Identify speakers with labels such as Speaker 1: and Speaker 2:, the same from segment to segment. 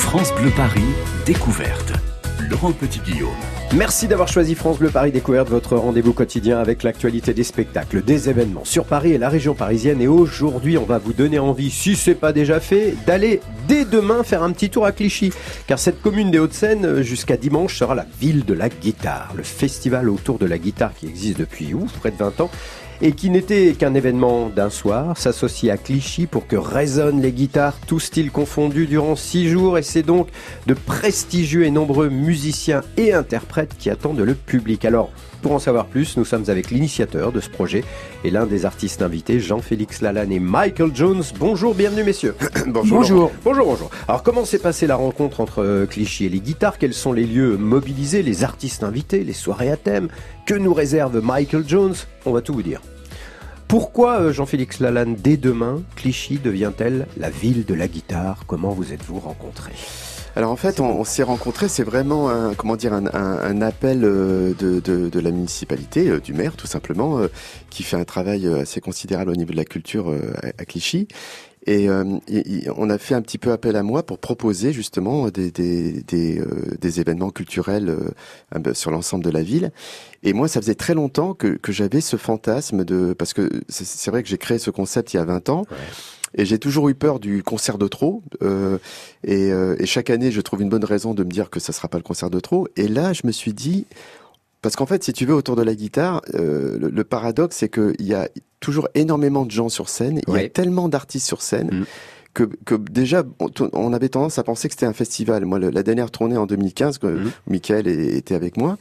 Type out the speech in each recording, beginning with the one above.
Speaker 1: France Bleu Paris, découverte. Laurent Petit-Guillaume.
Speaker 2: Merci d'avoir choisi France Bleu Paris Découverte, votre rendez-vous quotidien avec l'actualité des spectacles, des événements sur Paris et la région parisienne. Et aujourd'hui, on va vous donner envie, si c'est pas déjà fait, d'aller dès demain faire un petit tour à Clichy. Car cette commune des Hauts-de-Seine, jusqu'à dimanche, sera la ville de la guitare. Le festival autour de la guitare qui existe depuis près de 20 ans et qui n'était qu'un événement d'un soir, s'associe à Clichy pour que résonnent les guitares, tous styles confondus, durant six jours. Et c'est donc de prestigieux et nombreux musiciens et interprètes qui attendent le public. Alors, pour en savoir plus, nous sommes avec l'initiateur de ce projet et l'un des artistes invités, Jean-Félix Lalanne et Michael Jones. Bonjour, bienvenue messieurs.
Speaker 3: bonjour.
Speaker 2: Bonjour. Bonjour, bonjour. Alors comment s'est passée la rencontre entre euh, Clichy et les guitares? Quels sont les lieux mobilisés, les artistes invités, les soirées à thème? Que nous réserve Michael Jones? On va tout vous dire. Pourquoi euh, Jean-Félix Lalanne, dès demain, Clichy devient-elle la ville de la guitare? Comment vous êtes-vous rencontrés?
Speaker 3: Alors en fait, on, s'est rencontrés, c'est vraiment un, comment dire, un, appel euh, de, la municipalité, euh, du maire tout simplement, qui fait un travail assez considérable au niveau de la culture à Clichy et, euh, on a fait un petit peu appel à moi pour proposer justement des, des, des, euh, des événements culturels euh, sur l'ensemble de la ville. Et moi, ça faisait très longtemps que, que j'avais ce fantasme de... Parce que c'est vrai que j'ai créé ce concept il y a 20 ans. Et j'ai toujours eu peur du concert de trop. Euh, et, et, chaque année, je trouve une bonne raison de me dire que ça sera pas le concert de trop. Et là, je me suis dit, parce qu'en fait, si tu veux, autour de la guitare, euh, le, paradoxe, c'est qu'il y a toujours énormément de gens sur scène, il y a tellement d'artistes sur scène. Mm. Que, que, déjà, on, avait tendance à penser que c'était un festival. Moi, la dernière tournée en 2015, que mm. Michael était avec moi,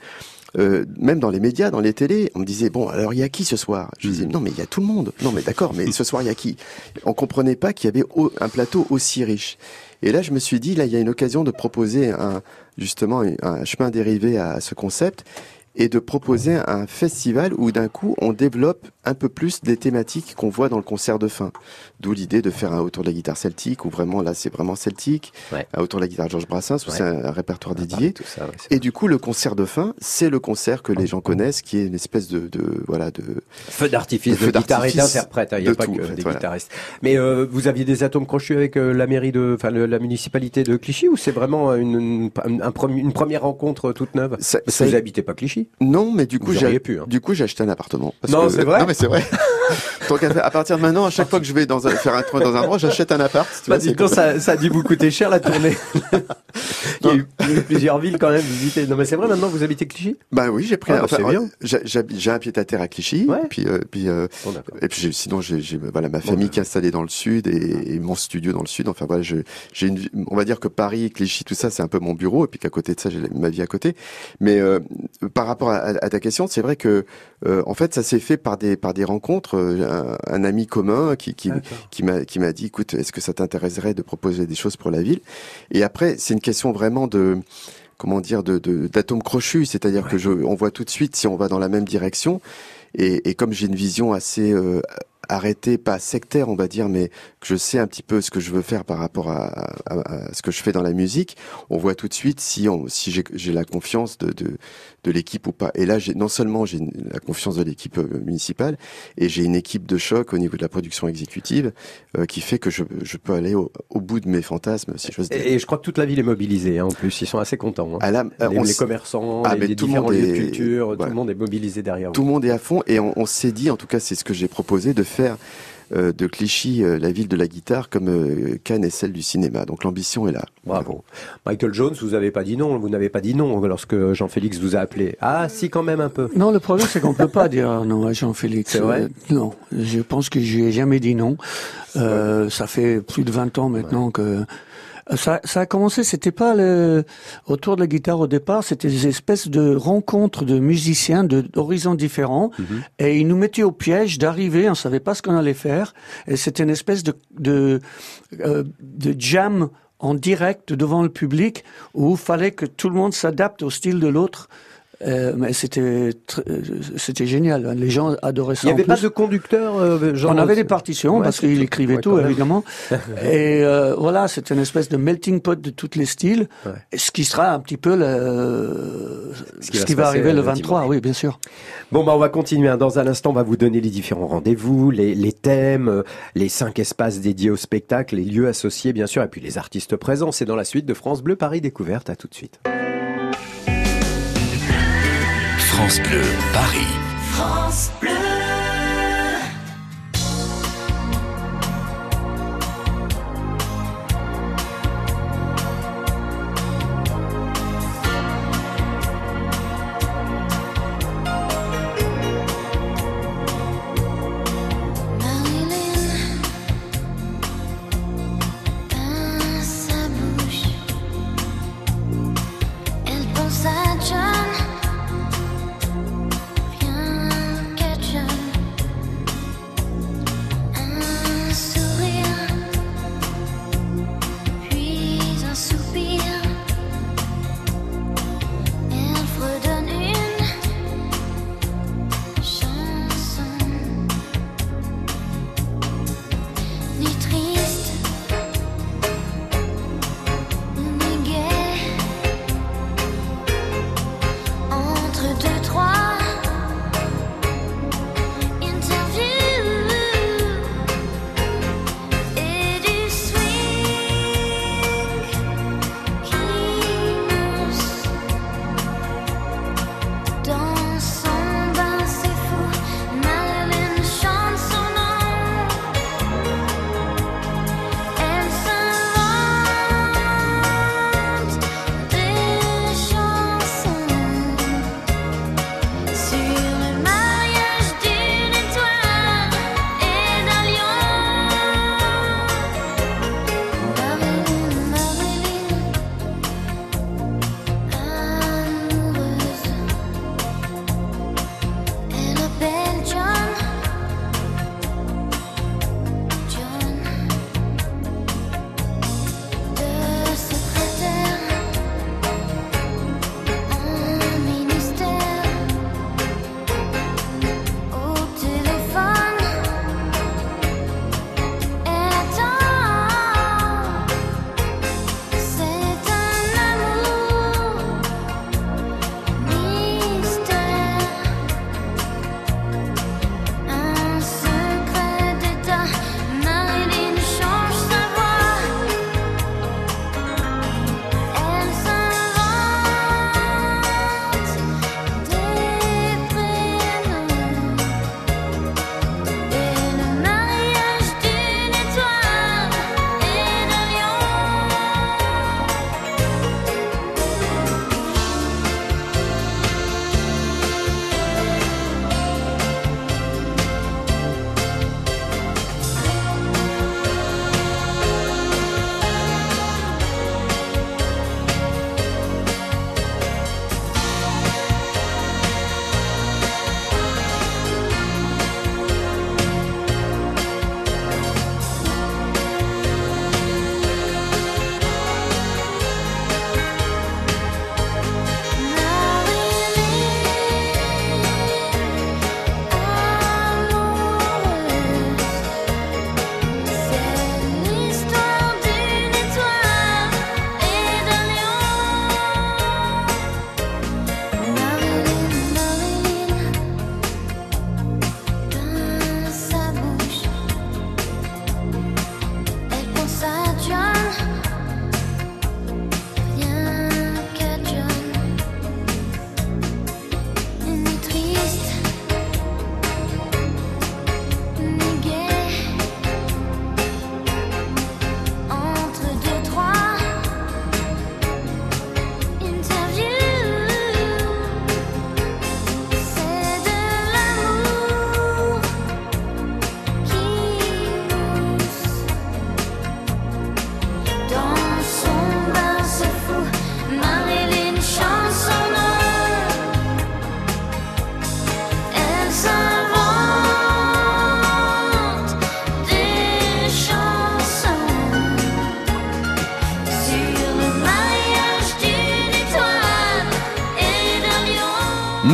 Speaker 3: euh, même dans les médias, dans les télés, on me disait bon alors il y a qui ce soir? Je disais mm. non mais il y a tout le monde. Non mais d'accord, mais ce soir il y a qui? On comprenait pas qu'il y avait un plateau aussi riche. Et là je me suis dit là il y a une occasion de proposer un justement un chemin dérivé à ce concept et de proposer un festival où d'un coup on développe un peu plus des thématiques qu'on voit dans le concert de fin. D'où l'idée de faire un autour de la guitare celtique, où vraiment là c'est vraiment celtique, un autour de la guitare Georges Brassens, où c'est un, répertoire dédié. et du coup le concert de fin, c'est le concert que les gens connaissent, qui est une espèce de, de voilà de
Speaker 2: feu d'artifice de, guitariste d'interprète. Hein, il n'y a pas que des guitaristes. Mais euh, vous aviez des atomes crochus avec euh, la mairie de, enfin la municipalité de Clichy, ou c'est vraiment une, une, première rencontre toute neuve? Ça, Parce que vous n'habitez pas Clichy
Speaker 3: Non, mais du coup j'ai
Speaker 2: hein.
Speaker 3: du coup j'ai acheté un appartement.
Speaker 2: non, c'est vrai.
Speaker 3: Non mais c'est vrai. Donc à partir de maintenant, à chaque fois que je vais dans un, faire un tour dans un endroit, j'achète un appart.
Speaker 2: Tu bah, ça, ça a dû vous coûter cher la tournée. Il y a eu plusieurs villes quand même visitées. Non mais c'est vrai maintenant vous habitez Clichy?
Speaker 3: Bah oui, j'ai pris. Ah, enfin, j'ai un pied à terre à Clichy. Ouais. Puis euh, puis euh, et puis sinon j'ai voilà ma famille qui est installée dans le sud et, mon studio dans le sud. Enfin voilà, j'ai une on va dire que Paris, Clichy, tout ça c'est un peu mon bureau et puis qu'à côté de ça j'ai ma vie à côté. Mais euh, par rapport à, à ta question, c'est vrai que en fait, ça s'est fait par des par des rencontres. Euh, un, ami commun qui qui, qui m'a qui m'a dit, écoute, est-ce que ça t'intéresserait de proposer des choses pour la ville? Et après, c'est une question vraiment de comment dire de d'atomes crochus, c'est-à-dire que je on voit tout de suite si on va dans la même direction. Et, et comme j'ai une vision assez euh, arrêté, pas sectaire, on va dire, mais que je sais un petit peu ce que je veux faire par rapport à, ce que je fais dans la musique, on voit tout de suite si, on, si j'ai la confiance de, de, de l'équipe ou pas. Et là, non seulement j'ai la confiance de l'équipe euh, municipale, et j'ai une équipe de choc au niveau de la production exécutive euh, qui fait que je, je peux aller au, bout de mes fantasmes, si j'ose dire.
Speaker 2: Et, je crois que toute la ville est mobilisée, hein, en plus, ils sont assez contents. Hein.
Speaker 3: Ah
Speaker 2: les, on les, commerçants, ah, les, différents lieux de culture, tout le monde est mobilisé derrière.
Speaker 3: Tout le monde est à fond, et on, on s'est dit, en tout cas, c'est ce que j'ai proposé, de faire de Clichy euh, la ville de la guitare comme euh, Cannes est celle du cinéma. Donc l'ambition est là.
Speaker 2: Bravo. Michael Jones, vous n'avez pas dit non, vous n'avez pas dit non lorsque Jean-Félix vous a appelé. Ah si quand même un peu.
Speaker 4: Non, le problème c'est qu'on ne peut pas dire non à Jean-Félix.
Speaker 2: C'est vrai
Speaker 4: Non, je pense que je ai jamais dit non. ça fait plus de 20 ans maintenant que ça, ça, a commencé, c'était pas le, autour de la guitare au départ, c'était des espèces de rencontres de musiciens d'horizons différents, mhm. et ils nous mettaient au piège d'arriver, on savait pas ce qu'on allait faire, et c'était une espèce de, de, euh, de jam en direct devant le public où il fallait que tout le monde s'adapte au style de l'autre Euh, mais c'était euh, c'était génial. Les gens adoraient ça.
Speaker 2: Il n'y avait pas de conducteur euh, genre
Speaker 4: on avait des partitions
Speaker 2: Ouais,
Speaker 4: parce qu'il écrivait
Speaker 2: Ouais,
Speaker 4: tout évidemment. et euh, voilà, c'était une espèce de melting pot de tous les styles.
Speaker 2: Ouais.
Speaker 4: Ce qui sera un petit peu le,
Speaker 2: Ce qui va
Speaker 4: arriver le
Speaker 2: le
Speaker 4: 23.
Speaker 2: dimanche.
Speaker 4: Oui, bien sûr.
Speaker 2: Bon, bah, on va continuer. hein. Dans un instant, on va vous donner les différents rendez-vous, les, les thèmes, les cinq espaces dédiés au spectacle, les lieux associés, bien sûr, et puis les artistes présents. C'est dans la suite de France Bleu Paris Découverte. À tout de suite.
Speaker 1: France Bleu, Paris.
Speaker 5: France Bleu.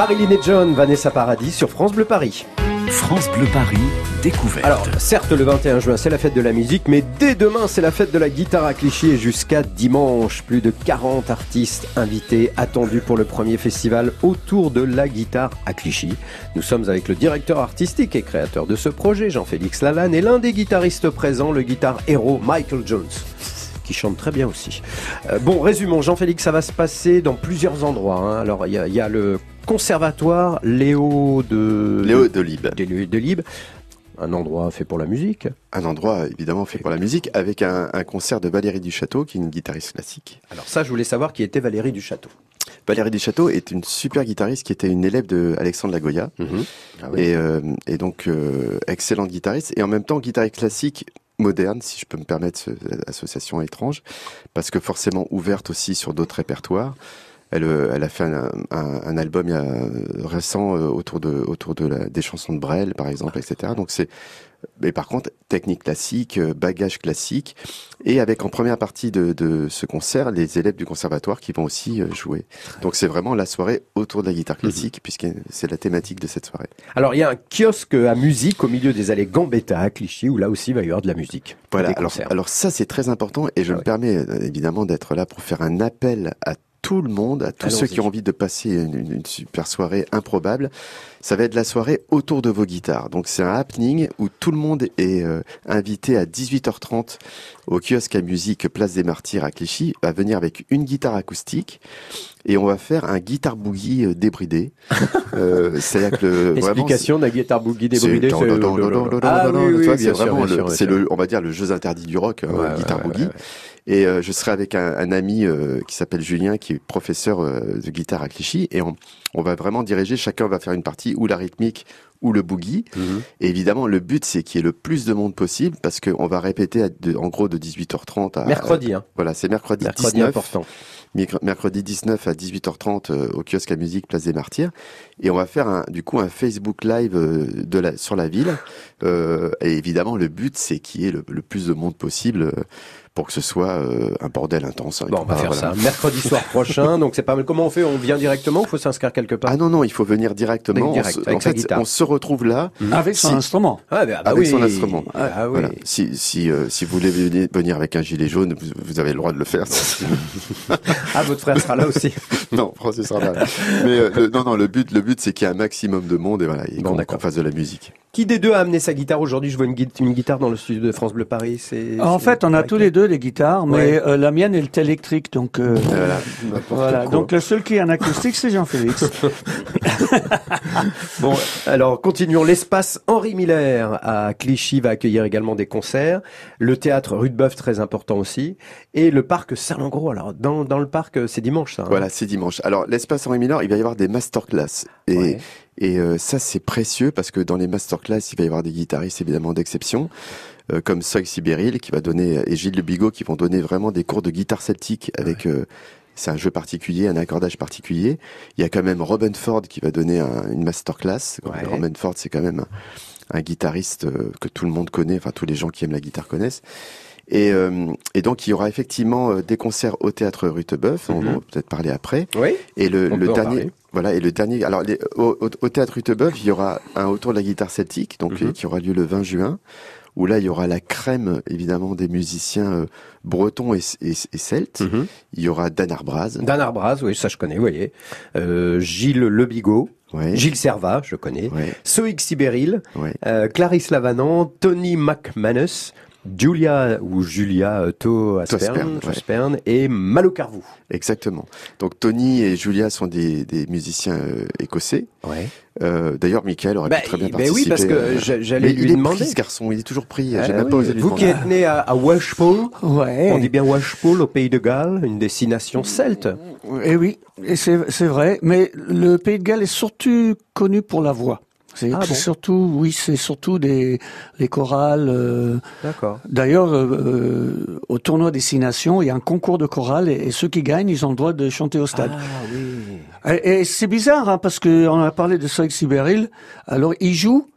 Speaker 5: Marilyn
Speaker 2: et John, Vanessa Paradis sur France Bleu Paris.
Speaker 1: France Bleu Paris, découverte.
Speaker 2: Alors, certes, le 21 juin, c'est la fête de la musique, mais dès demain, c'est la fête de la guitare à Clichy et jusqu'à dimanche, plus de 40 artistes invités attendus pour le premier festival autour de la guitare à Clichy. Nous sommes avec le directeur artistique et créateur de ce projet, Jean-Félix Lalanne, et l'un des guitaristes présents, le guitare héros Michael Jones qui chante très bien aussi. Euh, bon, résumons, Jean-Félix, ça va se passer dans plusieurs endroits. hein. Alors, il y, a- il y a le conservatoire Léo de...
Speaker 3: Léo de Lib.
Speaker 2: de, de Lib, un endroit fait pour la musique.
Speaker 3: Un endroit évidemment fait pour la musique avec un, un concert de Valérie Duchâteau qui est une guitariste classique.
Speaker 2: Alors ça, je voulais savoir qui était Valérie du Château.
Speaker 3: Valérie Duchâteau est une super guitariste qui était une élève de Alexandre Lagoya
Speaker 2: Ah oui.
Speaker 3: et, euh, et donc euh, excellente guitariste et en même temps guitariste classique moderne si je peux me permettre cette association étrange parce que forcément ouverte aussi sur d'autres répertoires. Elle, euh, elle a fait un, un- un album euh, récent euh, autour de autour de la, des chansons de Brel par exemple etc. Donc c'est mais par contre technique classique, euh, bagage classique et avec en première partie de, de ce concert les élèves du conservatoire qui vont aussi euh, jouer. Donc c'est vraiment la soirée autour de la guitare classique puisque c'est la thématique de cette soirée.
Speaker 2: Alors, il y a un kiosque à musique au milieu des allées Gambetta à Clichy, où là aussi, il va y avoir de la musique.
Speaker 3: Voilà, alors, ça c'est très important et je
Speaker 2: Ah
Speaker 3: me permets euh, évidemment d'être là pour faire un appel à tout le monde, à tous ceux qui ont envie de passer une, une- une super soirée improbable. Ça va être la soirée autour de vos guitares. Donc c'est un happening où tout le monde est euh, invité à 18h30 au kiosque à musique Place des Martyrs à Clichy, à venir avec une guitare acoustique et on va faire un guitar boogie euh, débridé. euh, C'est-à-dire que le,
Speaker 2: Explication d'un guitare boogie débridé. c'est-
Speaker 3: vraiment c'est le, on va dire le jeu interdit du rock,
Speaker 2: Ouais,
Speaker 3: boogie.
Speaker 2: ouais, ouais.
Speaker 3: Et euh, je serai avec un, un ami euh, qui s'appelle Julien, qui est professeur euh, de guitare à Clichy, et on, on va vraiment diriger. Chacun va faire une partie ou la rythmique ou le boogie.
Speaker 2: Mhm.
Speaker 3: Et évidemment, le but c'est qu'il y ait le plus de monde possible, parce qu'on va répéter à de- en gros de 18h30 à
Speaker 2: Mercredi, hein.
Speaker 3: voilà, c'est mercredi,
Speaker 2: Mercredi
Speaker 3: 19
Speaker 2: important.
Speaker 3: Mercredi 19 à 18h30 euh, au kiosque à musique Place des Martyrs et on va faire un, du coup un Facebook live euh, de la, sur la ville Euh, et évidemment le but c'est qu'il y ait le, le plus de monde possible euh, pour que ce soit euh, un bordel intense hein.
Speaker 2: Bon, on va
Speaker 3: pas-
Speaker 2: faire
Speaker 3: voilà.
Speaker 2: ça mercredi soir prochain. Donc, c'est pas mal. Comment on fait On vient directement ou il faut s'inscrire quelque part
Speaker 3: Ah non non il faut venir directement
Speaker 2: Direct,
Speaker 3: on, se,
Speaker 2: avec
Speaker 3: en
Speaker 2: sa
Speaker 3: fait
Speaker 2: guitare.
Speaker 3: on se retrouve là
Speaker 4: Avec son
Speaker 3: Si.
Speaker 4: instrument.
Speaker 2: Ah, bah, bah
Speaker 3: avec
Speaker 2: oui.
Speaker 3: son instrument.
Speaker 2: Ah oui.
Speaker 3: Voilà. Si si euh, si vous voulez venir, avec un gilet jaune vous, vous avez le droit de le faire
Speaker 2: Ah, votre frère sera là aussi.
Speaker 3: non Francis sera là mais euh, le- non non le but le but c'est qu'il y ait un maximum de monde et voilà et
Speaker 2: Bon,
Speaker 3: qu'on fasse de la musique
Speaker 2: Qui des deux a amené sa guitare aujourd'hui? Je vois une, gui- une guitare dans le studio de France Bleu Paris. C'est.
Speaker 4: En fait, on a tous les deux des guitares, mais
Speaker 2: Ouais.
Speaker 4: euh, la mienne est électrique, donc euh,
Speaker 3: voilà.
Speaker 4: Donc le seul qui est en acoustique, c'est Jean-Félix.
Speaker 2: Bon, alors continuons. L'espace Henri Miller à Clichy va accueillir également des concerts. Le théâtre Rudebeuf, très important aussi. Et le parc Salengro. Alors, dans, dans le parc, c'est dimanche, ça. hein
Speaker 3: Voilà, c'est dimanche. Alors, l'espace Henri Miller, il va y avoir des masterclass. Et,
Speaker 2: Ouais.
Speaker 3: et euh, ça, c'est précieux parce que dans les masterclass, il va y avoir des guitaristes évidemment d'exception, euh, comme Soy Sibéril qui va donner, et Gilles Le Bigot qui vont donner vraiment des cours de guitare celtique avec. euh, c'est un jeu particulier, un accordage particulier. Il y a quand même Robin Ford qui va donner un- une masterclass.
Speaker 2: Ouais.
Speaker 3: Robin Ford, c'est quand même un, un guitariste euh, que tout le monde connaît, enfin tous les gens qui aiment la guitare connaissent. Et, euh, et donc il y aura effectivement euh, des concerts au théâtre Rutebeuf, on
Speaker 2: Mhm.
Speaker 3: va peut-être parler après.
Speaker 2: Oui.
Speaker 3: Et le, dernier, voilà, et le dernier, alors les- au, au- au théâtre Rutebeuf, il y aura un autour de la guitare celtique, donc
Speaker 2: Mhm.
Speaker 3: euh, qui aura lieu le 20 juin, où là il y aura la crème évidemment des musiciens euh, bretons et, et, et celtes.
Speaker 2: Mhm.
Speaker 3: Il y aura Dan Arbraz,
Speaker 2: Dan Arbraz, oui, ça je connais, vous voyez. Euh, Gilles Le Bigot.
Speaker 3: ouais,
Speaker 2: Gilles Servat, je connais.
Speaker 3: ouais,
Speaker 2: Soïc Sibéril.
Speaker 3: ouais.
Speaker 2: Euh, Clarisse Lavanant. Tony McManus. Julia ou Julia euh, To Aspern,
Speaker 3: Aspern, ouais.
Speaker 2: Aspern, et Malo Carvou.
Speaker 3: Exactement. Donc Tony et Julia sont des, des musiciens euh, écossais.
Speaker 2: Ouais.
Speaker 3: Euh, D'ailleurs, Michael aurait
Speaker 2: Bah,
Speaker 3: pu très bien
Speaker 2: bah
Speaker 3: participer.
Speaker 2: oui, parce que
Speaker 3: euh,
Speaker 2: j'a- j'allais
Speaker 3: mais
Speaker 2: lui
Speaker 3: il est
Speaker 2: demander.
Speaker 3: pris, ce garçon, il est toujours pris.
Speaker 2: Ah oui,
Speaker 3: pas osé lui
Speaker 2: Vous qui êtes né à, à Washpool,
Speaker 4: ouais.
Speaker 2: on dit bien Washpool au pays de Galles, une destination celte.
Speaker 4: Et Eh oui, et c'est c'est vrai. Mais le Pays de Galles est surtout connu pour la voix. C'est
Speaker 2: Ah bon
Speaker 4: surtout, oui, c'est surtout des les chorales. euh,
Speaker 2: D'accord.
Speaker 4: D'ailleurs, euh, euh, au tournoi Destination, il y a un concours de chorale et, et ceux qui gagnent, ils ont le droit de chanter au stade.
Speaker 2: Ah oui.
Speaker 4: Et, et c'est bizarre hein, parce que on a parlé de Soïc Sibéril. Alors il joue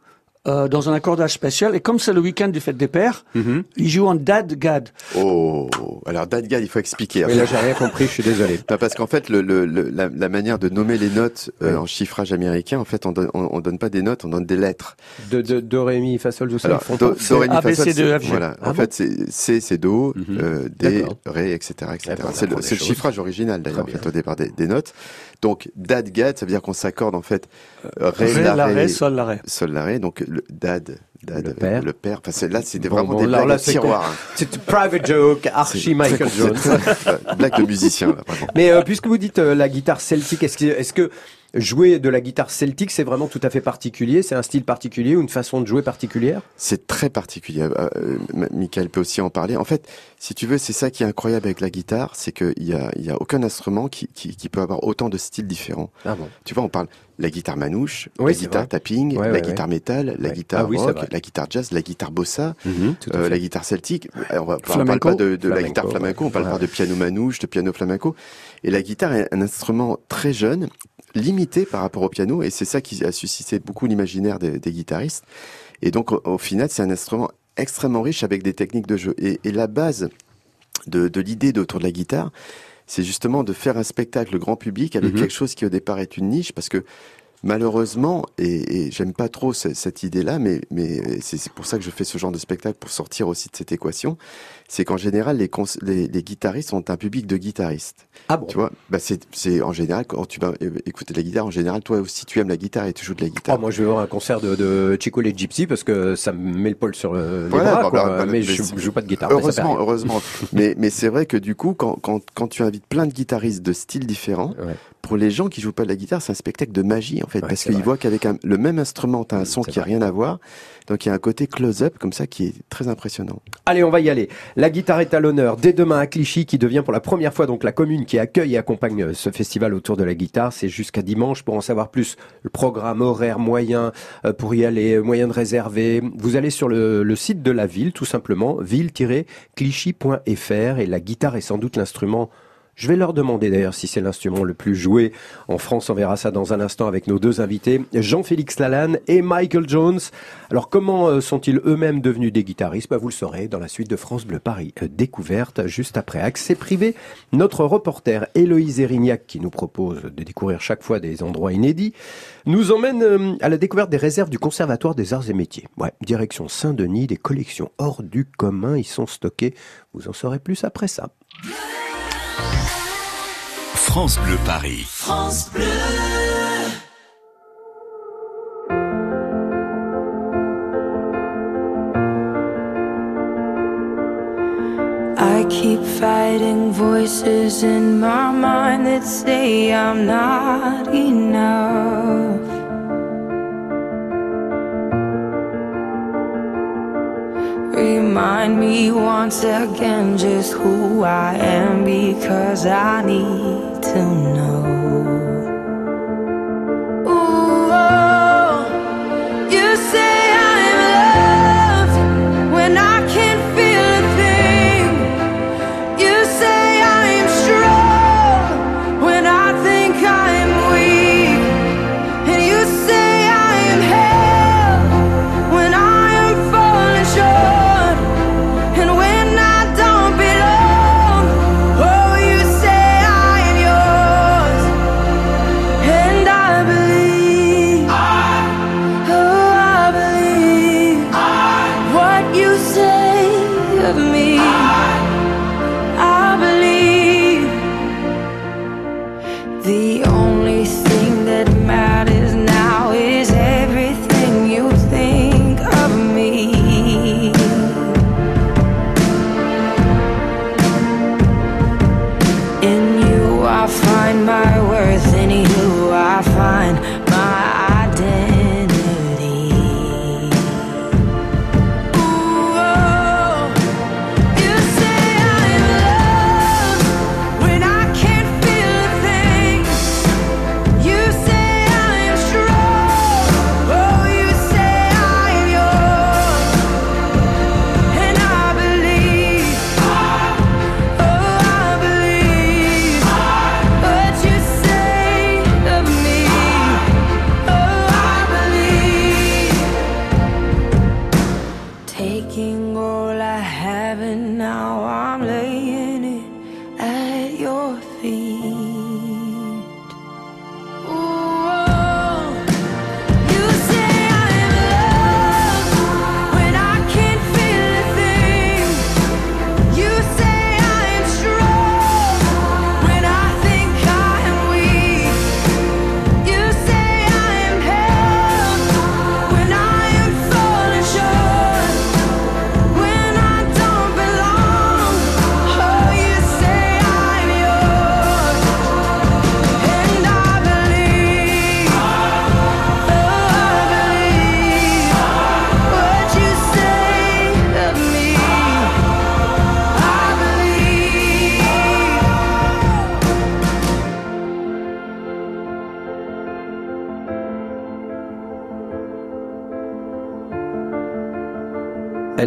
Speaker 4: euh, dans un accordage spécial. Et comme c'est le week-end du fête des pères,
Speaker 2: Mhm.
Speaker 4: ils jouent en dad gad.
Speaker 3: Oh, alors Dadgad, il faut expliquer.
Speaker 2: Mais là, j'ai rien compris, je suis désolé.
Speaker 3: Non, parce qu'en fait, le, le, le- la, la manière de nommer les notes euh, en chiffrage américain, en fait, on donne, on, on donne pas des notes, on donne des lettres.
Speaker 2: De, de, do, ré, mi, fa, sol, do, sol,
Speaker 3: Alors,
Speaker 2: font
Speaker 3: do,
Speaker 2: pas.
Speaker 3: do, ré, mi, fa, sol,
Speaker 4: G.
Speaker 3: Voilà.
Speaker 2: Ah
Speaker 3: en
Speaker 2: bon
Speaker 3: fait, c'est C, c'est do,
Speaker 2: Mhm.
Speaker 3: euh, D, ré, etc., etc.
Speaker 2: D'accord, on
Speaker 3: C'est le, chiffrage original, d'ailleurs, en fait, au départ des, des notes. Donc, dad, gad, ça veut dire qu'on s'accorde, en fait, euh, ré,
Speaker 4: Ré,
Speaker 3: la,
Speaker 4: la,
Speaker 3: ré,
Speaker 4: ré, sol, la, ré.
Speaker 3: sol, la, ré. Donc, le dad, dad,
Speaker 2: Le père.
Speaker 3: le père. Enfin, là, c'est
Speaker 2: Bon,
Speaker 3: vraiment
Speaker 2: bon,
Speaker 3: des
Speaker 2: alors
Speaker 3: blagues
Speaker 2: là,
Speaker 3: de
Speaker 2: c'est
Speaker 3: tiroir. hein.
Speaker 2: C'est private joke,
Speaker 3: très
Speaker 2: Michael Jones.
Speaker 3: blague de musicien, là, vraiment.
Speaker 2: Mais euh, puisque vous dites euh, la guitare celtique, est-ce que, est-ce que jouer de la guitare celtique, c'est vraiment tout à fait particulier C'est un style particulier ou une façon de jouer particulière?
Speaker 3: C'est très particulier. Euh, euh, Michael peut aussi en parler. En fait, si tu veux, c'est ça qui est incroyable avec la guitare, c'est qu'il y a, y a aucun instrument qui, qui, qui peut avoir autant de styles différents.
Speaker 2: Ah bon?
Speaker 3: Tu vois, on parle la guitare manouche,
Speaker 2: Oui,
Speaker 3: la guitare
Speaker 2: vrai.
Speaker 3: tapping,
Speaker 2: Ouais,
Speaker 3: la
Speaker 2: ouais,
Speaker 3: guitare métal, la
Speaker 2: Ouais.
Speaker 3: guitare
Speaker 2: Ah oui,
Speaker 3: rock, la guitare jazz, la guitare bossa,
Speaker 2: à
Speaker 3: euh, la guitare celtique. On va on parle pas de, de la guitare flamenco, on parle
Speaker 2: ouais.
Speaker 3: pas de piano manouche, de piano flamenco. Et la guitare est un instrument très jeune, limité par rapport au piano, et c'est ça qui a suscité beaucoup l'imaginaire des, des guitaristes. Et donc, au, au final, c'est un instrument extrêmement riche avec des techniques de jeu. Et, et la base de, de l'idée autour de la guitare, c'est justement de faire un spectacle grand public avec
Speaker 2: Mhm.
Speaker 3: quelque chose qui au départ est une niche, parce que malheureusement, et, et j'aime pas trop ce- cette idée-là, mais, mais c'est pour ça que je fais ce genre de spectacle, pour sortir aussi de cette équation, c'est qu'en général, les, cons- les, les guitaristes ont un public de guitaristes.
Speaker 2: Ah bon?
Speaker 3: Tu vois, bah c'est en général, quand tu vas é- écouter de la guitare, en général, toi aussi, tu aimes la guitare et tu joues de la guitare.
Speaker 2: Oh, moi, je vais voir un concert de, de Chico les Gypsy parce que ça me met le poil sur le,
Speaker 3: Voilà,
Speaker 2: bras,
Speaker 3: bah,
Speaker 2: quoi.
Speaker 3: bah,
Speaker 2: mais
Speaker 3: mais
Speaker 2: je, joue pas de guitare. mais
Speaker 3: Heureusement,
Speaker 2: rien.
Speaker 3: heureusement. mais mais c'est vrai que du coup, quand, quand, quand tu invites plein de guitaristes de styles différents,
Speaker 2: Ouais.
Speaker 3: pour les gens qui jouent pas de la guitare, c'est un spectacle de magie en fait,
Speaker 2: Ouais,
Speaker 3: parce
Speaker 2: vrai.
Speaker 3: voient qu'avec le même instrument, tu as un son
Speaker 2: C'est
Speaker 3: qui a
Speaker 2: vrai.
Speaker 3: rien à voir. Donc il y a un côté close-up comme ça qui est très impressionnant.
Speaker 2: Allez, on va y aller. La guitare est à l'honneur dès demain à Clichy, qui devient pour la première fois donc la commune qui accueille et accompagne euh, ce festival autour de la guitare. C'est jusqu'à dimanche. Pour en savoir plus, le programme horaire moyen euh, pour y aller, euh, moyen de réserver. Vous allez sur le, le site de la ville, tout simplement, ville-clichy.fr et la guitare est sans doute l'instrument je vais leur demander d'ailleurs si c'est l'instrument le plus joué en France. On verra ça dans un instant avec nos deux invités, Jean-Félix Lalanne et Michael Jones. Alors comment euh, sont-ils eux-mêmes devenus des guitaristes? Bah, Vous le saurez dans la suite de France Bleu Paris euh, Découverte, juste après Accès Privé. Notre reporter Héloïse Erignac, qui nous propose de découvrir chaque fois des endroits inédits, nous emmène euh, à la découverte des réserves du Conservatoire des Arts et Métiers. Ouais, direction Saint-Denis, des collections hors du commun y sont stockées. Vous en saurez plus après ça.
Speaker 1: France Bleu Paris.
Speaker 5: France Bleu.
Speaker 6: I keep fighting voices in my mind that say I'm not enough. Remind me once again just who I am because I need to know.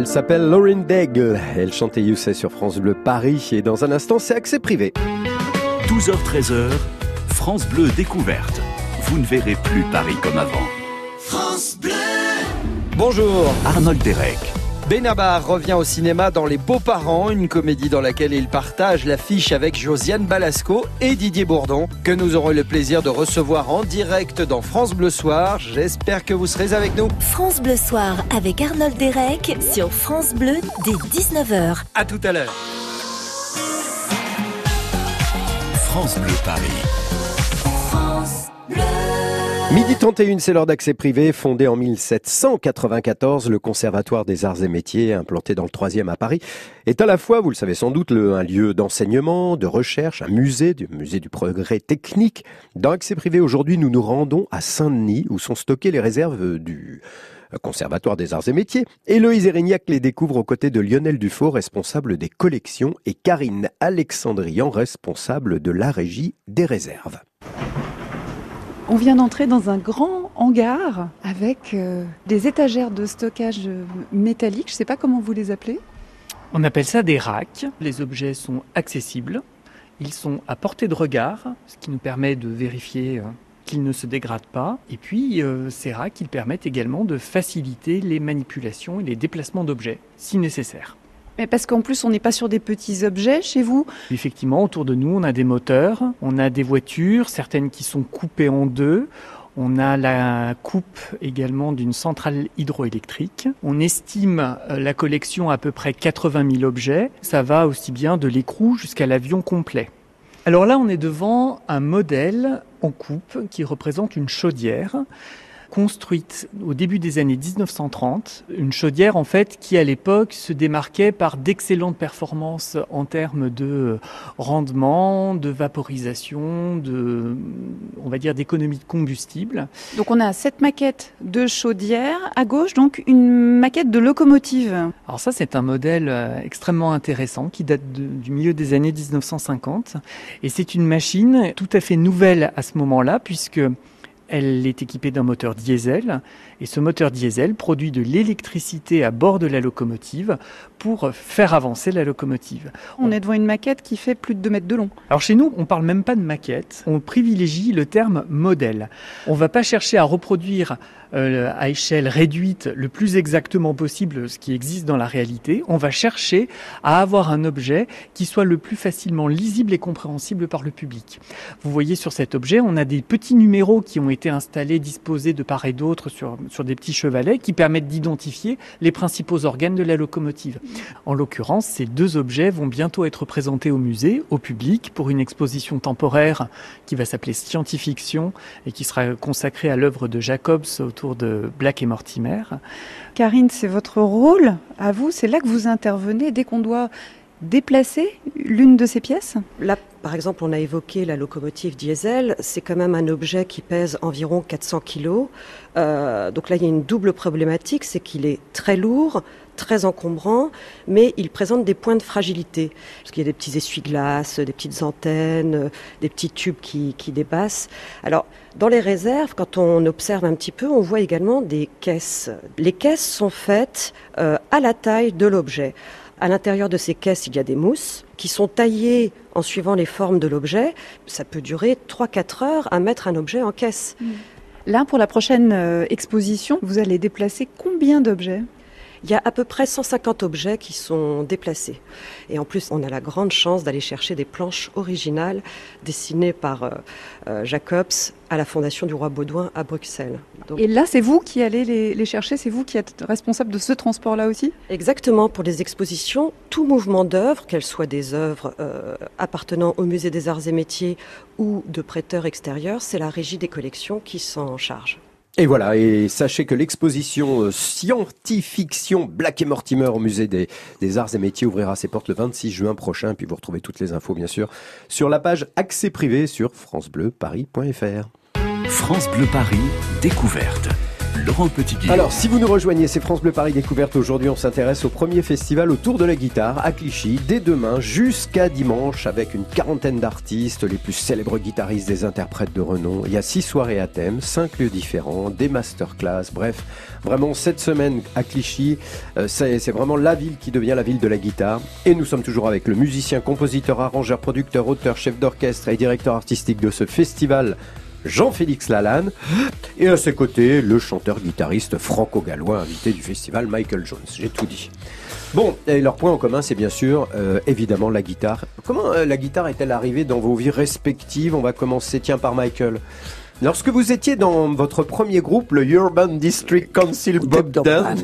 Speaker 2: Elle s'appelle Lauren Daigle. Elle chantait You Say sur France Bleu Paris. Et dans un instant, c'est accès privé.
Speaker 1: 12h-13h, France Bleu découverte. Vous ne verrez plus Paris comme avant.
Speaker 7: Bonjour.
Speaker 1: Arnold Derek.
Speaker 7: Benabar revient au cinéma dans Les Beaux-Parents, une comédie dans laquelle il partage l'affiche avec Josiane Balasco et Didier Bourdon, que nous aurons le plaisir de recevoir en direct dans France Bleu Soir. J'espère que vous serez avec nous.
Speaker 8: France Bleu Soir avec Arnold Derek sur France Bleu dès 19h.
Speaker 7: À tout à l'heure.
Speaker 1: France Bleu Paris.
Speaker 2: Midi 31, c'est l'heure d'accès privé. Fondé en 1794, le Conservatoire des Arts et Métiers, implanté dans le 3e à Paris, est à la fois, vous le savez sans doute, un lieu d'enseignement, de recherche, un musée, du musée du progrès technique. Dans accès privé, aujourd'hui, nous nous rendons à Saint-Denis, où sont stockées les réserves du Conservatoire des Arts et Métiers. Héloïse Erignac les découvre aux côtés de Lionel Dufaux, responsable des collections, et Karine Alexandrian, responsable de la régie des réserves.
Speaker 9: On vient d'entrer dans un grand hangar avec euh, des étagères de stockage euh, métallique. Je ne sais pas comment vous les appelez.
Speaker 10: On appelle ça des racks. Les objets sont accessibles, ils sont à portée de regard, ce qui nous permet de vérifier euh, qu'ils ne se dégradent pas. Et puis, euh, ces racks, ils permettent également de faciliter les manipulations et les déplacements d'objets, si nécessaire.
Speaker 9: Mais parce qu'en plus, on n'est pas sur des petits objets chez vous.
Speaker 10: Effectivement, autour de nous, on a des moteurs, on a des voitures, certaines qui sont coupées en deux. On a la coupe également d'une centrale hydroélectrique. On estime euh, la collection à peu près 80 000 objets. Ça va aussi bien de l'écrou jusqu'à l'avion complet. Alors là, on est devant un modèle en coupe qui représente une chaudière construite au début des années 1930, une chaudière en fait qui à l'époque se démarquait par d'excellentes performances en termes de rendement, de vaporisation, de on va dire d'économie de combustible.
Speaker 9: Donc on a cette maquette de chaudière à gauche, donc une maquette de locomotive.
Speaker 10: Alors ça c'est un modèle euh, extrêmement intéressant qui date de- du milieu des années 1950 et c'est une machine tout à fait nouvelle à ce moment-là puisque elle est équipée d'un moteur diesel. Et ce moteur diesel produit de l'électricité à bord de la locomotive pour faire avancer la locomotive.
Speaker 9: On est devant une maquette qui fait plus de 2 mètres de long.
Speaker 10: Alors chez nous, on parle même pas de maquette, on privilégie le terme modèle. On va pas chercher à reproduire euh, à échelle réduite le plus exactement possible ce qui existe dans la réalité. On va chercher à avoir un objet qui soit le plus facilement lisible et compréhensible par le public. Vous voyez sur cet objet, on a des petits numéros qui ont été installés, disposés de part et d'autre sur, sur des petits chevalets qui permettent d'identifier les principaux organes de la locomotive. En l'occurrence, ces deux objets vont bientôt être présentés au musée, au public, pour une exposition temporaire qui va s'appeler Scientifiction et qui sera consacrée à l'œuvre de Jacobs autour de Black et Mortimer.
Speaker 9: Karine, c'est votre rôle à vous. C'est là que vous intervenez dès qu'on doit déplacer l'une de ces pièces?
Speaker 11: Là, par exemple, on a évoqué la locomotive diesel. C'est quand même un objet qui pèse environ 400 kilos. Euh, donc là, il y a une double problématique, c'est qu'il est très lourd, très encombrant, mais il présente des points de fragilité. Parce qu'il y a des petits essuie-glaces, des petites antennes, des petits tubes qui, qui dépassent. Alors, dans les réserves, quand on observe un petit peu, on voit également des caisses. Les caisses sont faites euh, à la taille de l'objet. À l'intérieur de ces caisses, il y a des mousses qui sont taillées en suivant les formes de l'objet. Ça peut durer 3-4 heures à mettre un objet en caisse.
Speaker 9: Là, pour la prochaine euh, exposition, vous allez déplacer combien d'objets?
Speaker 11: Il y a à peu près 150 objets qui sont déplacés. Et en plus, on a la grande chance d'aller chercher des planches originales dessinées par euh, euh, Jacobs à la Fondation du Roi Baudouin à Bruxelles. Donc-
Speaker 9: Et là, c'est vous qui allez les, les chercher, c'est vous qui êtes responsable de ce transport-là aussi?
Speaker 11: Exactement, pour les expositions, tout mouvement d'œuvre, qu'elles soient des œuvres euh, appartenant au musée des arts et métiers ou de prêteurs extérieurs, c'est la régie des collections qui s'en charge.
Speaker 2: Et voilà, et sachez que l'exposition euh, Scientifiction Black et Mortimer au musée des, arts et métiers ouvrira ses portes le 26 juin prochain. Puis vous retrouvez toutes les infos, bien sûr, sur la page accès privé sur francebleuparis.fr.
Speaker 1: France Bleu Paris, découverte.
Speaker 2: Alors, si vous nous rejoignez, c'est France Bleu Paris Découverte. Aujourd'hui, on s'intéresse au premier festival autour de la guitare à Clichy, dès demain jusqu'à dimanche, avec une quarantaine d'artistes, les plus célèbres guitaristes, des interprètes de renom. Il y a six soirées à thème, cinq lieux différents, des masterclass. Bref, vraiment, cette semaine à Clichy, euh, c'est vraiment la ville qui devient la ville de la guitare. Et nous sommes toujours avec le musicien, compositeur, arrangeur, producteur, auteur, chef d'orchestre et directeur artistique de ce festival. Jean-Félix Lalanne. Et à ses côtés, le chanteur-guitariste franco-gallois invité du festival Michael Jones. J'ai tout dit. Bon, et leur point en commun, c'est bien sûr, euh, évidemment, la guitare. Comment euh, la guitare est-elle arrivée dans vos vies respectives? On va commencer, tiens, par Michael. Lorsque vous étiez dans votre premier groupe, le Urban District Council Bob Band,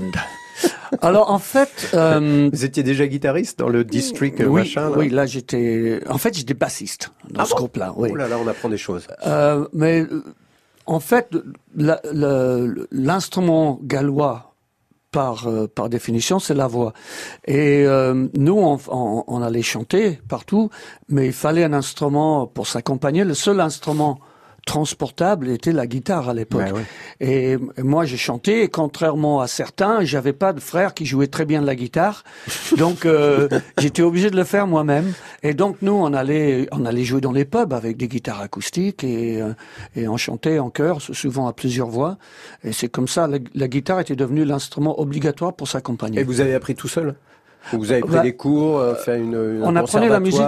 Speaker 4: Alors en fait, euh,
Speaker 2: vous étiez déjà guitariste dans le district
Speaker 4: oui,
Speaker 2: machin là
Speaker 4: oui, là j'étais, en fait j'étais bassiste dans
Speaker 2: Ah
Speaker 4: ce
Speaker 2: bon
Speaker 4: groupe-là. Oui.
Speaker 2: Oh là là, on apprend des choses.
Speaker 4: Euh, mais euh, en fait, l'instrument gallois, par, euh, par définition, c'est la voix. Et euh, nous, on, on- on allait chanter partout, mais il fallait un instrument pour s'accompagner. Le seul instrument transportable était la guitare à l'époque.
Speaker 2: Ouais, ouais.
Speaker 4: Et moi, j'ai chanté, et contrairement à certains, j'avais pas de frère qui jouait très bien de la guitare, donc euh, j'étais obligé de le faire moi-même. Et donc nous, on allait, on allait jouer dans les pubs avec des guitares acoustiques et, euh, et on chantait en chœur, souvent à plusieurs voix. Et c'est comme ça, la, la guitare était devenue l'instrument obligatoire pour s'accompagner.
Speaker 2: Et vous avez appris tout seul? Ou Vous avez pris
Speaker 4: Bah,
Speaker 2: des cours, euh, fait une, une
Speaker 4: on apprenait la musique.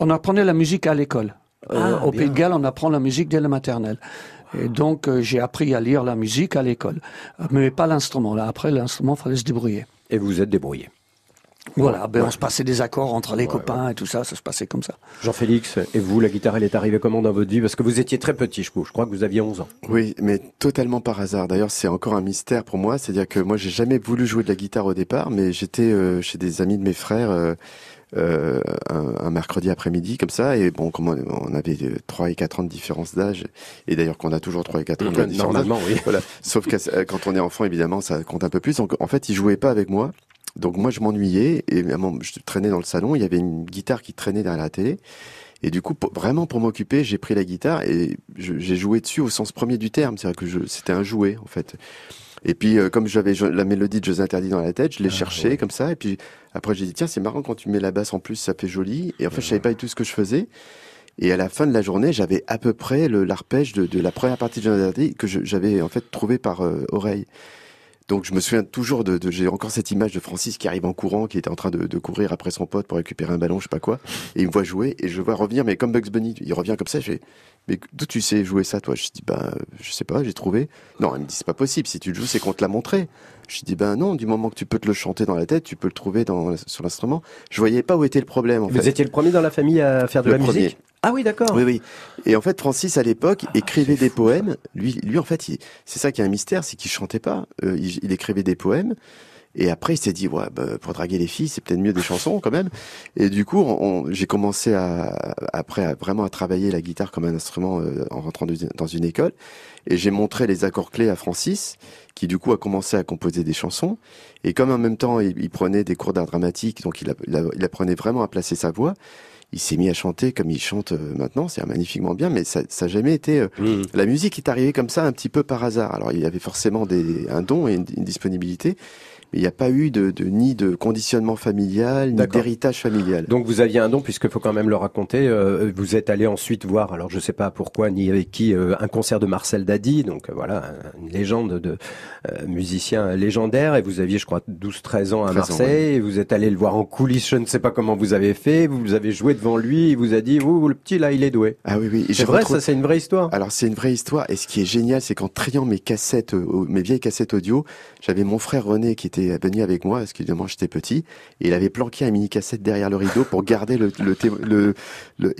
Speaker 4: On apprenait la musique à l'école. Euh,
Speaker 2: Ah,
Speaker 4: au
Speaker 2: bien.
Speaker 4: Pays de Galles, on apprend la musique dès la maternelle. Et donc, euh, j'ai appris à lire la musique à l'école. Euh, Mais pas l'instrument. Là, après, l'instrument, fallait se débrouiller.
Speaker 2: Et vous vous êtes débrouillé.
Speaker 4: Voilà, ben, on se passait des accords entre les copains et tout ça, ça se passait comme ça.
Speaker 2: Jean-Félix, et vous, la guitare, elle est arrivée comment dans votre vie? Parce que vous étiez très petit, je crois. Je crois que vous aviez 11 ans.
Speaker 3: Oui, mais totalement par hasard. D'ailleurs, c'est encore un mystère pour moi. C'est-à-dire que moi, j'ai jamais voulu jouer de la guitare au départ, mais j'étais euh, chez des amis de mes frères euh, un, un mercredi après-midi comme ça. Et bon, comme on, avait euh, 3 et 4 ans de différence d'âge, et d'ailleurs qu'on a toujours 3 et 4 ans de différence d'âge.
Speaker 2: Normalement, oui.
Speaker 3: Voilà. Sauf que euh, quand on est enfant, évidemment, ça compte un peu plus. Donc, en fait, ils jouaient pas avec moi. Donc, moi, je m'ennuyais et je traînais dans le salon. Il y avait une guitare qui traînait derrière la télé. Et du coup, pour- vraiment pour m'occuper, j'ai pris la guitare et j'ai joué dessus au sens premier du terme. C'est-à-dire que c'était un jouet, en fait. Et puis, euh, comme j'avais la mélodie de Jeux interdits dans la tête, je l'ai cherché comme ça. Et puis, après, j'ai dit, tiens, c'est marrant quand tu mets la basse en plus, ça fait joli. Et en fait, je savais pas du tout ce que je faisais. Et à la fin de la journée, j'avais à peu près le- l'arpège de, de la première partie de Jeux interdits que j'avais en fait trouvé par euh, oreille. Donc je me souviens toujours de, de- j'ai encore cette image de Francis qui arrive en courant, qui était en train de, de courir après son pote pour récupérer un ballon, je sais pas quoi, et il me voit jouer et je vois revenir, mais comme Bugs Bunny, il revient comme ça, je fais, mais d'où tu sais jouer ça, toi Je dis ben je sais pas, j'ai trouvé. Non, il me dit c'est pas possible, si tu le joues, c'est qu'on te l'a montré. Je dis ben non, du moment que tu peux te le chanter dans la tête, tu peux le trouver dans, sur l'instrument. Je voyais pas où était le problème en
Speaker 2: Vous
Speaker 3: fait.
Speaker 2: étiez le premier dans la famille à faire de
Speaker 3: Le
Speaker 2: la
Speaker 3: premier.
Speaker 2: musique? Ah oui, d'accord.
Speaker 3: Oui, oui. Et en fait, Francis, à l'époque, écrivait des poèmes. Lui, lui, en fait, c'est ça qui est un mystère, c'est qu'il chantait pas. Euh, il, il écrivait des poèmes. Et après, il s'est dit, ouais, bah, pour draguer les filles, c'est peut-être mieux des chansons quand même. Et du coup, j'ai commencé à, après, à vraiment à travailler la guitare comme un instrument euh, en rentrant de- dans une école. Et j'ai montré les accords clés à Francis, qui du coup a commencé à composer des chansons. Et comme en même temps, il, il prenait des cours d'art dramatique, donc il, a- il, a- il apprenait vraiment à placer sa voix. Il s'est mis à chanter comme il chante euh, maintenant, c'est magnifiquement bien, mais ça n'a jamais été. euh,
Speaker 2: Mmh.
Speaker 3: La musique est arrivée comme ça un petit peu par hasard. Alors il y avait forcément des, un don et une, une disponibilité, il n'y a pas eu de, de ni de conditionnement familial, ni d'héritage familial.
Speaker 2: Donc vous aviez un don, puisqu'il faut quand même le raconter. euh, vous êtes allé ensuite voir, alors je sais pas pourquoi ni avec qui, euh, un concert de Marcel Dadi, donc euh, voilà, une légende de euh, musicien légendaire. Et vous aviez, je crois, 12-13 ans à
Speaker 3: 13 ans,
Speaker 2: Marseille. Et vous êtes allé le voir en coulisses. Je ne sais pas comment vous avez fait. Vous avez joué devant lui. Il vous a dit, vous, le petit là, il est doué.
Speaker 3: Ah oui, oui.
Speaker 2: C'est vrai, ça, c'est une vraie histoire.
Speaker 3: Alors c'est une vraie histoire et ce qui est génial c'est qu'en triant mes cassettes, mes vieilles cassettes audio, j'avais mon frère René qui était était venu avec moi, parce qu'évidemment j'étais petit, et il avait planqué un mini cassette derrière le rideau pour garder le, le,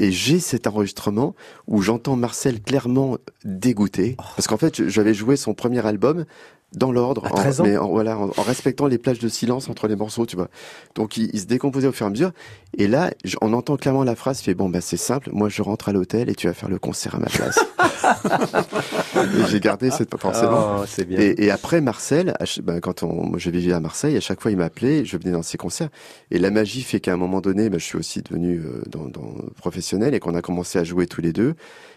Speaker 3: et j'ai cet enregistrement où j'entends Marcel clairement dégoûté, parce qu'en fait j'avais joué son premier album dans l'ordre,
Speaker 2: À 13
Speaker 3: en, mais en, voilà, en, en respectant les plages de silence entre les morceaux, tu vois. Donc il, il se décomposait au fur et à mesure. Et là, on entend clairement la phrase, fait bon bah c'est simple, moi je rentre à l'hôtel et tu vas faire le concert à ma place. et j'ai gardé cette forcément.
Speaker 2: Oh.
Speaker 3: Et, et après Marcel, ben, quand on, moi je vivais à Marseille, à chaque fois il m'appelait, je venais dans ses concerts. Et la magie fait qu'à un moment donné, ben, je suis aussi devenu euh, dans, dans professionnel et qu'on a commencé à jouer tous les deux.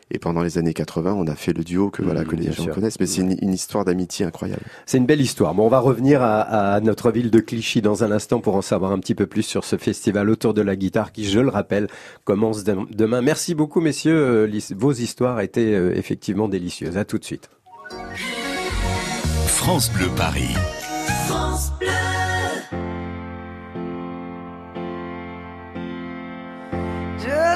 Speaker 3: Et pendant les années 80, on a fait le duo que voilà
Speaker 2: Mhm,
Speaker 3: que les gens
Speaker 2: sûr.
Speaker 3: connaissent. Mais c'est une, une histoire d'amitié incroyable.
Speaker 2: C'est une belle histoire. Bon, on va revenir à, à notre ville de Clichy dans un instant pour en savoir un petit peu plus sur ce festival autour de la guitare qui, je le rappelle, commence dem- demain. Merci beaucoup, messieurs. Euh, Vos histoires étaient euh, effectivement délicieuses. À tout de suite.
Speaker 1: France Bleu Paris.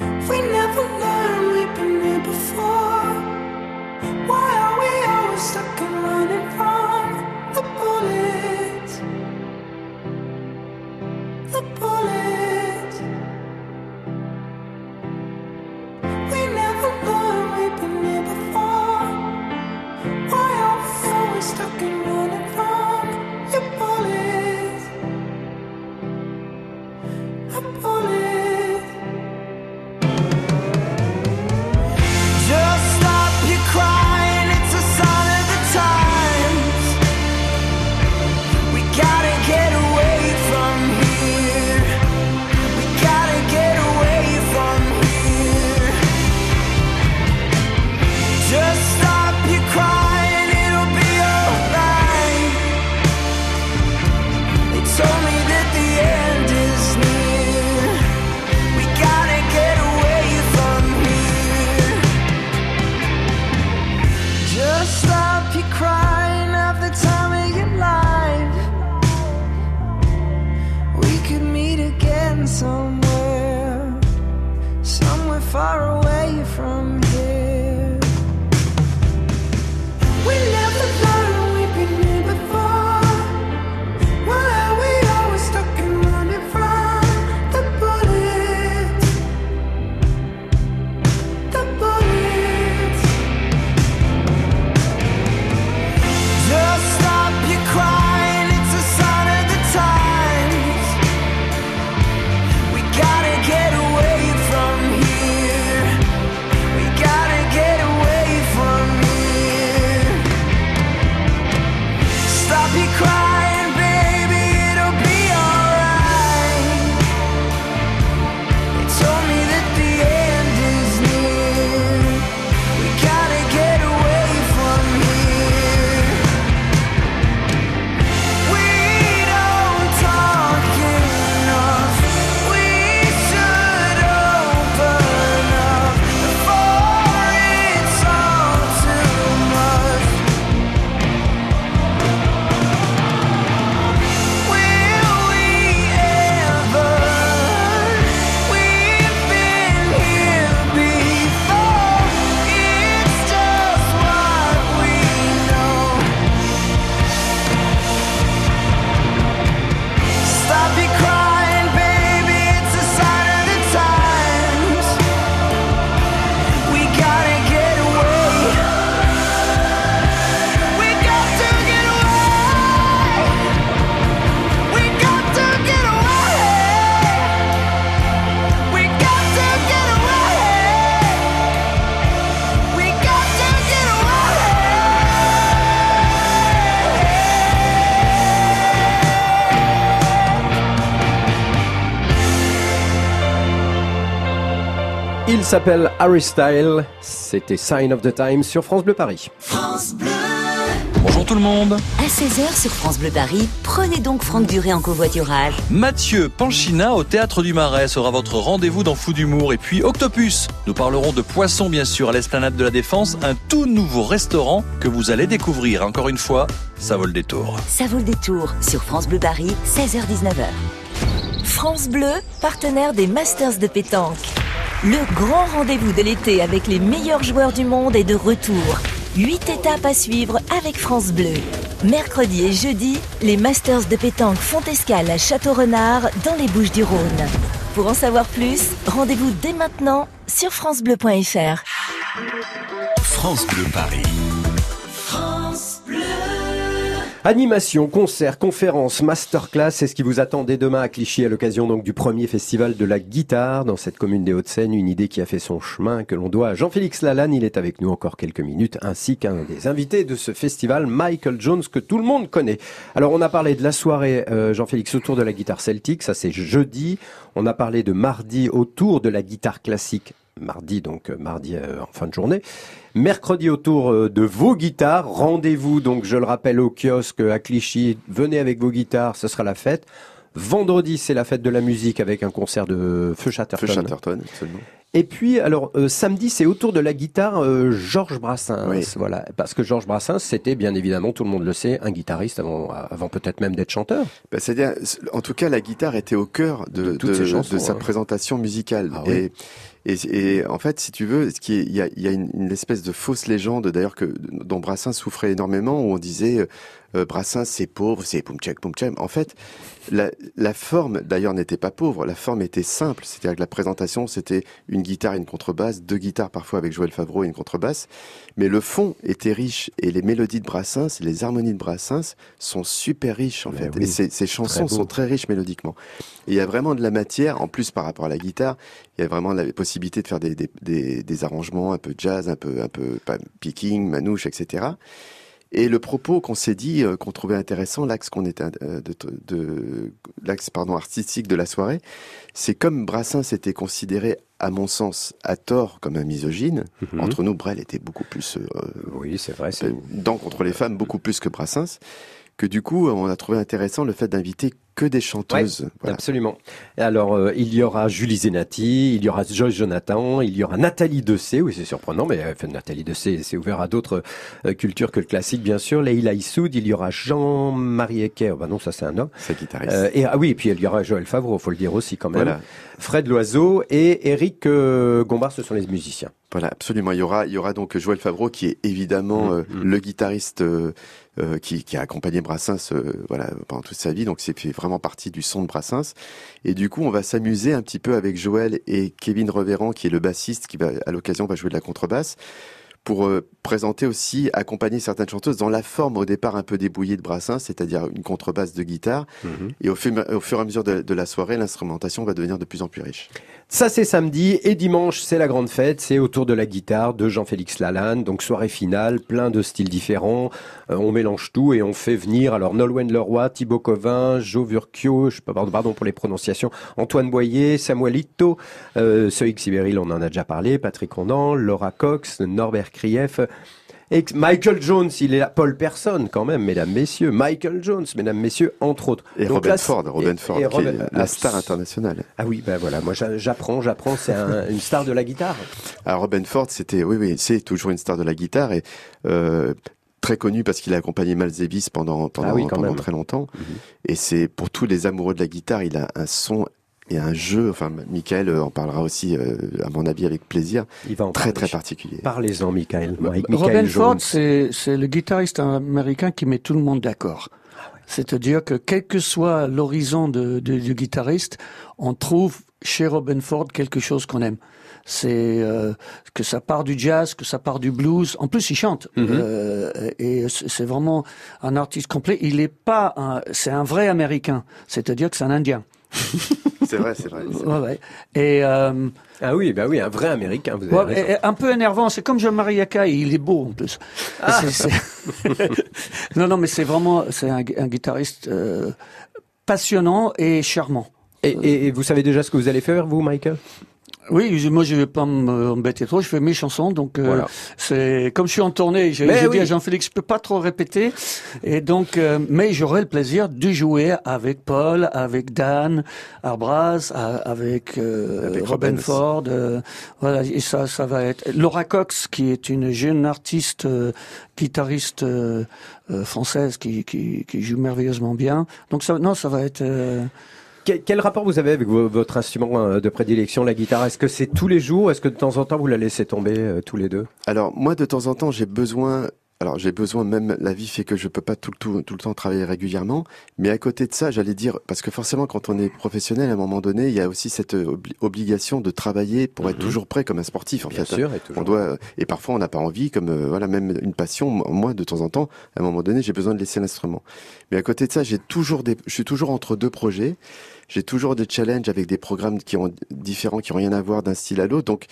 Speaker 6: We never learned we've been here before. Why are we always stuck and running from the bullets? The bullets. We never learned we've been here before. Why are we always stuck and running
Speaker 2: Il s'appelle Harry Style. C'était Sign of the Times sur France Bleu Paris.
Speaker 5: France Bleu.
Speaker 12: Bonjour tout le monde.
Speaker 8: À 16h sur France Bleu Paris, prenez donc Franck Duré en covoiturage.
Speaker 12: Mathieu Panchina au Théâtre du Marais sera votre rendez-vous dans Fou d'humour. Et puis Octopus. Nous parlerons de poissons bien sûr à l'Esplanade de la Défense, un tout nouveau restaurant que vous allez découvrir. Encore une fois, ça vaut le détour.
Speaker 8: Ça vaut le détour sur France Bleu Paris, 16h-19h. France Bleu, partenaire des Masters de pétanque. Le grand rendez-vous de l'été avec les meilleurs joueurs du monde est de retour. Huit étapes à suivre avec France Bleu. Mercredi et jeudi, les Masters de pétanque font escale à Château-Renard dans les Bouches du Rhône. Pour en savoir plus, rendez-vous dès maintenant sur francebleu.fr.
Speaker 1: France Bleu Paris.
Speaker 2: Animation, concerts, conférences, masterclass, c'est ce qui vous attend dès demain à Clichy à l'occasion donc du premier festival de la guitare dans cette commune des Hauts-de-Seine, une idée qui a fait son chemin que l'on doit à Jean-Félix Lalanne, il est avec nous encore quelques minutes, ainsi qu'un des invités de ce festival, Michael Jones, que tout le monde connaît. Alors on a parlé de la soirée euh, Jean-Félix autour de la guitare celtique, ça c'est jeudi, on a parlé de mardi autour de la guitare classique, mardi donc euh, mardi euh, en fin de journée. Mercredi autour euh, de vos guitares. Rendez-vous donc, je le rappelle, au kiosque à Clichy. Venez avec vos guitares, ce sera la fête. Vendredi, c'est la fête de la musique avec un concert de Feu Chatterton.
Speaker 3: Feu Chatterton, absolument.
Speaker 2: Et puis, alors, euh, samedi, c'est autour de la guitare euh, Georges Brassens.
Speaker 3: Oui.
Speaker 2: Voilà. Parce que Georges Brassens, c'était bien évidemment, tout le monde le sait, un guitariste avant, avant peut-être même d'être chanteur.
Speaker 3: Bah, C'est-à-dire, en tout cas, la guitare était au cœur de,
Speaker 2: De
Speaker 3: de-
Speaker 2: ces chansons,
Speaker 3: de sa
Speaker 2: hein.
Speaker 3: présentation musicale.
Speaker 2: Ah oui.
Speaker 3: Et, en fait, si tu veux, il y a, une, espèce de fausse légende, d'ailleurs, que dont Brassens souffrait énormément, où on disait euh, Brassens c'est pauvre, c'est poum tchak poum tchak. En fait, la, la forme, d'ailleurs, n'était pas pauvre. La forme était simple, c'est-à-dire que la présentation, c'était une guitare et une contrebasse, deux guitares parfois avec Joël Favreau et une contrebasse. Mais le fond était riche et les mélodies de Brassens, les harmonies de Brassens sont super riches en
Speaker 2: Mais
Speaker 3: fait.
Speaker 2: oui,
Speaker 3: et ces, ces chansons sont très riches mélodiquement. Et il y a vraiment de la matière, en plus par rapport à la guitare, il y a vraiment la possibilité de faire des, des, des, des arrangements un peu jazz, un peu, un peu picking, manouche, etc. Et le propos qu'on s'est dit, euh, qu'on trouvait intéressant, l'axe qu'on était euh, de, de l'axe pardon artistique de la soirée, c'est comme Brassens était considéré, à mon sens, à tort comme un misogyne.
Speaker 2: Mhm.
Speaker 3: Entre nous, Brel était beaucoup plus euh,
Speaker 2: Oui, c'est vrai.
Speaker 3: euh, dans contre les femmes beaucoup plus que Brassens, que du coup, on a trouvé intéressant le fait d'inviter que des chanteuses. Voilà.
Speaker 2: Absolument. Alors, euh, il y aura Julie Zenati, il y aura Joyce Jonathan, il y aura Nathalie Dessay, oui, c'est surprenant, mais euh, Nathalie Dessay, c'est ouvert à d'autres euh, cultures que le classique, bien sûr. Leila Issoud, il y aura Jean-Marie Ecker, bah non, ça c'est un homme.
Speaker 3: C'est guitariste.
Speaker 2: Euh, et ah oui, et puis il y aura Joël Favreau, faut le dire aussi quand même.
Speaker 3: Voilà.
Speaker 2: Fred Loiseau et Eric Gombard, ce sont les musiciens.
Speaker 3: Voilà, absolument. Il y aura, il y aura donc Joël Favreau qui est évidemment
Speaker 2: Mm, mm.
Speaker 3: le guitariste euh, qui, qui a accompagné Brassens euh, voilà pendant toute sa vie. Donc c'est fait vraiment partie du son de Brassens. Et du coup, on va s'amuser un petit peu avec Joël et Kevin Reverand qui est le bassiste qui va à l'occasion va jouer de la contrebasse pour euh, présenter aussi, accompagner certaines chanteuses dans la forme au départ un peu débrouillée de Brassens, c'est-à-dire une contrebasse de guitare. Et au fur, au fur et à mesure de, de la soirée, l'instrumentation va devenir de plus en plus riche.
Speaker 2: Ça c'est samedi et dimanche c'est la grande fête, c'est autour de la guitare de Jean-Félix Lalanne, donc soirée finale, plein de styles différents, Euh, on mélange tout et on fait venir alors Nolwenn Leroy, Thibaut Covin, Jo Vurkio, je sais pas pardon, pour les prononciations, Antoine Boyer, Samuel Ito, euh, Sibéril on en a déjà parlé, Patrick Ondan, Laura Cox, Norbert Krief, et Michael Jones, il est là, Paul Personne quand même, mesdames, messieurs, Michael Jones, mesdames, messieurs, entre autres.
Speaker 3: Et
Speaker 2: Donc
Speaker 3: Robin
Speaker 2: là,
Speaker 3: Ford, Robin
Speaker 2: et
Speaker 3: Ford, qui
Speaker 2: Robin-
Speaker 3: est la star internationale.
Speaker 2: ah oui, ben voilà, moi j'a- j'apprends, j'apprends, c'est un- une star de la guitare.
Speaker 3: Alors Robin Ford, c'était, oui, oui, c'est toujours une star de la guitare et euh, très connu parce qu'il a accompagné Miles Davis pendant pendant,
Speaker 2: Ah oui,
Speaker 3: pendant très longtemps.
Speaker 2: Mhm.
Speaker 3: Et c'est pour tous les amoureux de la guitare, il a un son et un jeu. Enfin, Michael euh, en parlera aussi, euh, à mon avis, avec plaisir.
Speaker 2: Il va en
Speaker 3: Très
Speaker 2: parler.
Speaker 3: très particulier.
Speaker 2: Parlez-en, Michael.
Speaker 4: Bah,
Speaker 2: Mike-
Speaker 4: Robin
Speaker 2: Michael
Speaker 4: Ford,
Speaker 2: Jones.
Speaker 4: c'est c'est le guitariste américain qui met tout le monde d'accord. C'est-à-dire que quel que soit l'horizon de, de- du guitariste, on trouve chez Robin Ford quelque chose qu'on aime. C'est euh, que ça part du jazz, que ça part du blues. En plus, il chante
Speaker 2: Mhm.
Speaker 4: Euh, et c'est c'est vraiment un artiste complet. Il est pas, un- c'est un vrai Américain. C'est-à-dire que c'est un Indien.
Speaker 3: C'est vrai, c'est vrai. c'est
Speaker 4: Ouais, ouais. Et euh,
Speaker 2: Ah oui, bah oui, un vrai Américain. Vous avez
Speaker 4: Ouais,
Speaker 2: raison.
Speaker 4: et- et un peu énervant. C'est comme Jean-Marie Yaka, il est beau en plus.
Speaker 2: Ah.
Speaker 4: Non, non, mais c'est vraiment, c'est un, un guitariste euh, passionnant et charmant.
Speaker 2: Et, et- et vous savez déjà ce que vous allez faire, vous, Michael?
Speaker 4: Oui, moi je vais pas m'embêter trop, je fais mes chansons, donc euh, c'est comme je suis en tournée, j'ai
Speaker 2: oui.
Speaker 4: dit à Jean-Félix, je peux pas trop répéter, et donc, euh, mais j'aurai le plaisir de jouer avec Paul, avec Dan Arbraz, a- avec, euh,
Speaker 3: Avec
Speaker 4: Robin. Ford, euh, voilà, et ça, ça va être Laura Cox, qui est une jeune artiste, euh, guitariste euh, euh, française, qui, qui, qui joue merveilleusement bien. Donc ça, non, ça va être. Euh,
Speaker 2: Quel, rapport vous avez avec vo- votre instrument euh, de prédilection, la guitare? Est-ce que c'est tous les jours Est-ce que de temps en temps vous la laissez tomber euh, tous les deux?
Speaker 3: Alors moi de temps en temps j'ai besoin alors j'ai besoin même la vie fait que je peux pas tout le tout, tout le temps travailler régulièrement. Mais à côté de ça j'allais dire parce que forcément quand on est professionnel à un moment donné il y a aussi cette obli- obligation de travailler pour être
Speaker 2: Mhm.
Speaker 3: toujours prêt comme un sportif en
Speaker 2: Bien
Speaker 3: fait.
Speaker 2: sûr, et toujours.
Speaker 3: on doit et parfois on n'a pas envie comme euh, voilà même une passion. Moi de temps en temps à un moment donné j'ai besoin de laisser l'instrument. Mais à côté de ça j'ai toujours des je suis toujours entre deux projets j'ai toujours des challenges avec des programmes qui ont différents qui ont rien à voir d'un style à l'autre donc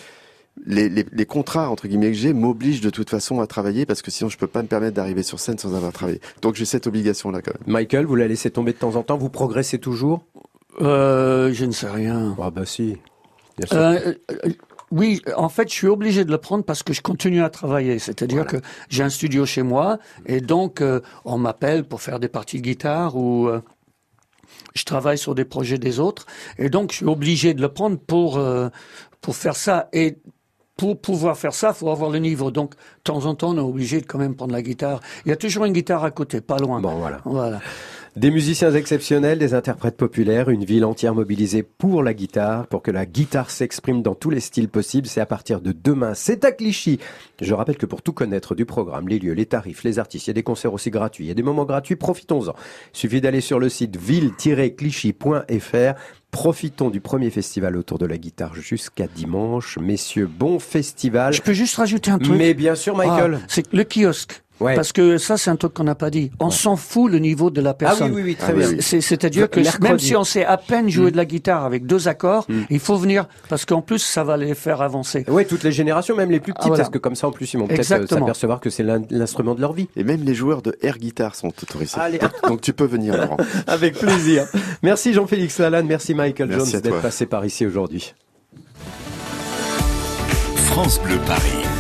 Speaker 3: les, les, les contrats entre guillemets que j'ai m'obligent de toute façon à travailler parce que sinon je peux pas me permettre d'arriver sur scène sans avoir travaillé. Donc j'ai cette obligation là quand même.
Speaker 2: Michael, vous la laissez tomber de temps en temps? Vous progressez toujours?
Speaker 4: Euh, je ne sais rien.
Speaker 2: Ah bah si. Bien sûr.
Speaker 4: Euh, euh, oui, en fait, je suis obligé de le prendre parce que je continue à travailler. C'est-à-dire
Speaker 3: Voilà.
Speaker 4: que j'ai un studio chez moi et donc euh, on m'appelle pour faire des parties de guitare ou euh, je travaille sur des projets des autres et donc je suis obligé de le prendre pour euh, pour faire ça et pour pouvoir faire ça, faut avoir le niveau. Donc, de temps en temps, on est obligé de quand même prendre la guitare. Il y a toujours une guitare à côté, pas loin.
Speaker 2: Bon, voilà.
Speaker 4: Voilà.
Speaker 2: Des musiciens exceptionnels, des interprètes populaires, une ville entière mobilisée pour la guitare, pour que la guitare s'exprime dans tous les styles possibles. C'est à partir de demain. C'est à Clichy. Je rappelle que pour tout connaître du programme, les lieux, les tarifs, les artistes, il y a des concerts aussi gratuits, il y a des moments gratuits, profitons-en. Il suffit d'aller sur le site ville-clichy.fr. Profitons du premier festival autour de la guitare jusqu'à dimanche. Messieurs, bon festival.
Speaker 4: Je peux juste rajouter un truc.
Speaker 2: Mais bien sûr, Michael.
Speaker 4: Ah, c'est le kiosque.
Speaker 2: Ouais.
Speaker 4: Parce que ça, c'est un truc qu'on n'a pas dit. On s'en fout le niveau de la
Speaker 2: Ah oui,
Speaker 4: personne.
Speaker 2: oui, oui, très
Speaker 3: Ah
Speaker 2: bien.
Speaker 4: C'est-à-dire que
Speaker 2: Mercredi.
Speaker 4: même si on sait à peine jouer
Speaker 2: Mm.
Speaker 4: de la guitare avec deux accords,
Speaker 2: Mm.
Speaker 4: il faut venir parce qu'en plus, ça va les faire avancer.
Speaker 2: Oui, toutes les générations, même les plus petites,
Speaker 4: Ah, voilà.
Speaker 2: parce que comme ça, en plus, ils vont peut-être euh, s'apercevoir que c'est l'in- l'instrument de leur vie.
Speaker 3: Et même les joueurs de air guitar sont autorisés.
Speaker 2: Allez.
Speaker 3: Donc, donc tu peux venir Laurent.
Speaker 2: Avec plaisir. Merci Jean-Félix Lalanne, merci Michael
Speaker 3: Merci
Speaker 2: Jones d'être
Speaker 3: toi.
Speaker 2: passé par ici aujourd'hui.
Speaker 1: France Bleu Paris.